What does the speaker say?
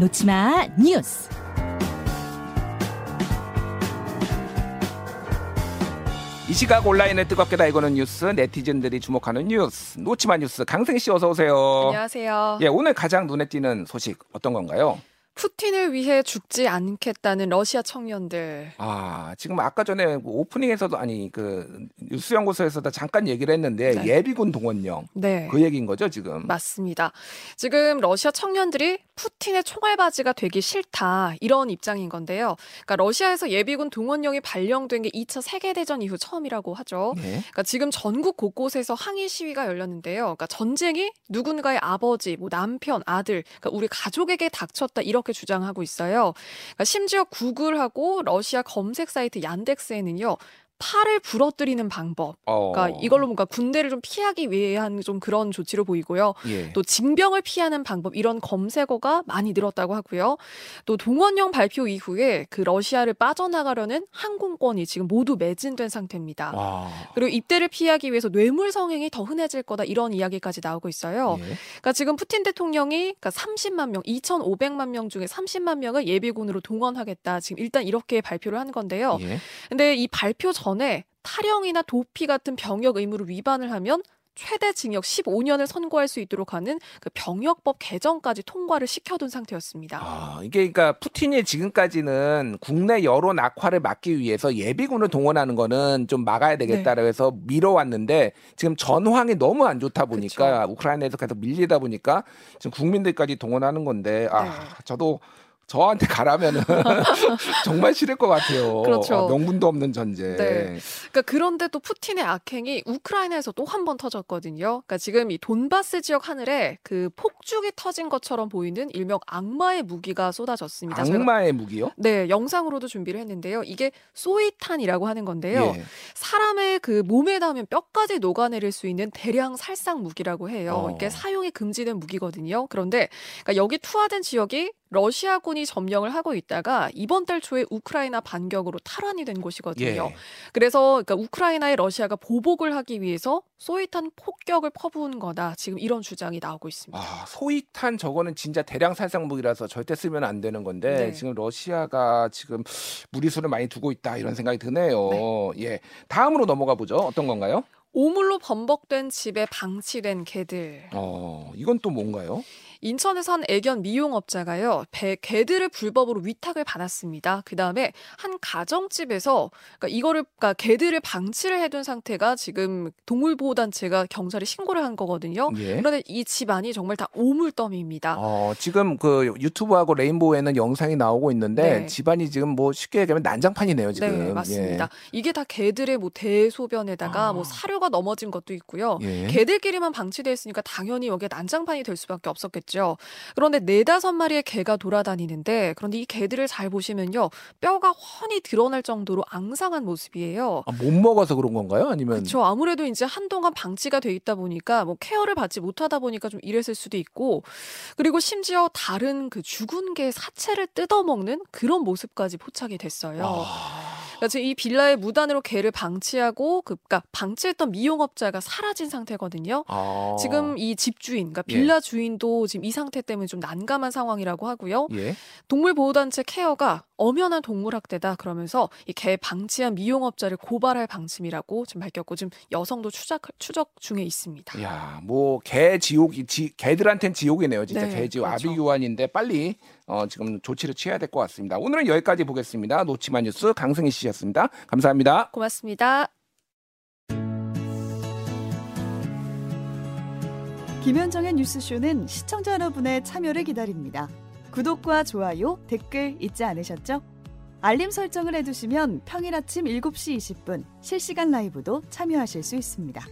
놓치마 뉴스. 이 시각 온라인을 뜨겁게 달구는 뉴스, 네티즌들이 주목하는 뉴스, 놓치마 뉴스. 강승희 씨 어서 오세요. 안녕하세요. 예, 오늘 가장 눈에 띄는 소식 어떤 건가요? 푸틴을 위해 죽지 않겠다는 러시아 청년들. 아, 지금 아까 전에 그 오프닝에서도 아니 그 뉴스 연구소에서도 잠깐 얘기를 했는데 네. 예비군 동원령 네. 그 얘기인 거죠, 지금. 맞습니다. 지금 러시아 청년들이 푸틴의 총알바지가 되기 싫다 이런 입장인 건데요. 그러니까 러시아에서 예비군 동원령이 발령된 게 2차 세계 대전 이후 처음이라고 하죠. 예. 그러니까 지금 전국 곳곳에서 항의 시위가 열렸는데요. 그러니까 전쟁이 누군가의 아버지, 뭐 남편, 아들, 그러니까 우리 가족에게 닥쳤다 이렇게 주장하고 있어요. 그러니까 심지어 구글하고 러시아 검색 사이트 얀덱스에는요. 팔을 부러뜨리는 방법. 어. 그러니까 이걸로 뭔가 군대를 좀 피하기 위한 좀 그런 조치로 보이고요. 예. 또 징병을 피하는 방법 이런 검색어가 많이 늘었다고 하고요. 또 동원령 발표 이후에 그 러시아를 빠져나가려는 항공권이 지금 모두 매진된 상태입니다. 와. 그리고 입대를 피하기 위해서 뇌물 성행이 더 흔해질 거다 이런 이야기까지 나오고 있어요. 예. 그러니까 지금 푸틴 대통령이 그러니까 30만 명, 2,500만 명 중에 30만 명을 예비군으로 동원하겠다. 지금 일단 이렇게 발표를 한 건데요. 예. 근데 이 발표 전에 탈영이나 도피 같은 병역 의무를 위반을 하면 최대 징역 15년을 선고할 수 있도록 하는 그 병역법 개정까지 통과를 시켜둔 상태였습니다. 아, 이게 그러니까 푸틴이 지금까지는 국내 여론 악화를 막기 위해서 예비군을 동원하는 거는 좀 막아야 되겠다라고 해서 미뤄왔는데 지금 전황이 너무 안 좋다 보니까 우크라이나에서 계속 밀리다 보니까 지금 국민들까지 동원하는 건데 아, 네. 저도 저한테 가라면은 정말 싫을 것 같아요. 그렇죠. 아, 명분도 없는 전쟁. 네. 그러니까 그런데 또 푸틴의 악행이 우크라이나에서 또 한 번 터졌거든요. 그러니까 지금 이 돈바스 지역 하늘에 그 폭죽이 터진 것처럼 보이는 일명 악마의 무기가 쏟아졌습니다. 악마의 무기요? 네, 영상으로도 준비를 했는데요. 이게 소이탄이라고 하는 건데요. 예. 사람의 그 몸에 닿으면 뼈까지 녹아내릴 수 있는 대량 살상 무기라고 해요. 어. 이게 사용이 금지된 무기거든요. 그런데 그러니까 여기 투하된 지역이 러시아군이 점령을 하고 있다가 이번 달 초에 우크라이나 반격으로 탈환이 된 곳이거든요. 예. 그래서 그러니까 우크라이나에 러시아가 보복을 하기 위해서 소이탄 폭격을 퍼부은 거다. 지금 이런 주장이 나오고 있습니다. 아, 소위탄 저거는 진짜 대량 살상 무기라서 절대 쓰면 안 되는 건데 네. 지금 러시아가 지금 무리수를 많이 두고 있다 이런 생각이 드네요. 예. 다음으로 넘어가 보죠. 어떤 건가요? 오물로 범벅된 집에 방치된 개들. 어, 이건 또 뭔가요? 인천에서 한 애견 미용업자가요, 배, 개들을 불법으로 위탁을 받았습니다. 그 다음에 한 가정집에서, 그러니까 이거를, 그러니까 개들을 방치를 해둔 상태가 지금 동물보호단체가 경찰에 신고를 한 거거든요. 예. 그런데 이 집안이 정말 다 오물더미입니다. 어, 지금 그 유튜브하고 레인보우에는 영상이 나오고 있는데 네. 집안이 지금 뭐 쉽게 얘기하면 난장판이네요, 지금. 네, 맞습니다. 이게 다 개들의 뭐 대소변에다가 아. 뭐 사료가 넘어진 것도 있고요. 예. 예. 개들끼리만 방치돼 있으니까 당연히 여기에 난장판이 될 수밖에 없었겠죠. 그런데 네다섯 마리의 개가 돌아다니는데 그런데 이 개들을 잘 보시면요. 뼈가 훤히 드러날 정도로 앙상한 모습이에요. 아, 못 먹어서 그런 건가요? 아니면 그렇죠. 아무래도 이제 한동안 방치가 돼 있다 보니까 뭐 케어를 받지 못하다 보니까 좀 이랬을 수도 있고 그리고 심지어 다른 그 죽은 개 사체를 뜯어먹는 그런 모습까지 포착이 됐어요. 아, 그러니까 지금 이 빌라의 무단으로 개를 방치하고 그, 그러니까 방치했던 미용업자가 사라진 상태거든요. 아. 지금 이 집주인, 그러니까 예. 빌라 주인도 지금 이 상태 때문에 좀 난감한 상황이라고 하고요. 예. 동물보호단체 케어가 엄연한 동물학대다 그러면서 이 개 방치한 미용업자를 고발할 방침이라고 지금 밝혔고 지금 여성도 추적 추적 중에 있습니다. 야, 뭐 개 지옥이 지, 개들한텐 지옥이네요. 진짜 네, 개 지옥 그렇죠. 아비규환인데 빨리 어, 지금 조치를 취해야 될 것 같습니다. 오늘은 여기까지 보겠습니다. 노치마 뉴스 강승희 씨였습니다. 감사합니다. 고맙습니다. 김현정의 뉴스쇼는 시청자 여러분의 참여를 기다립니다. 구독과 좋아요, 댓글 잊지 않으셨죠? 알림 설정을 해두시면 평일 아침 7시 20분 실시간 라이브도 참여하실 수 있습니다.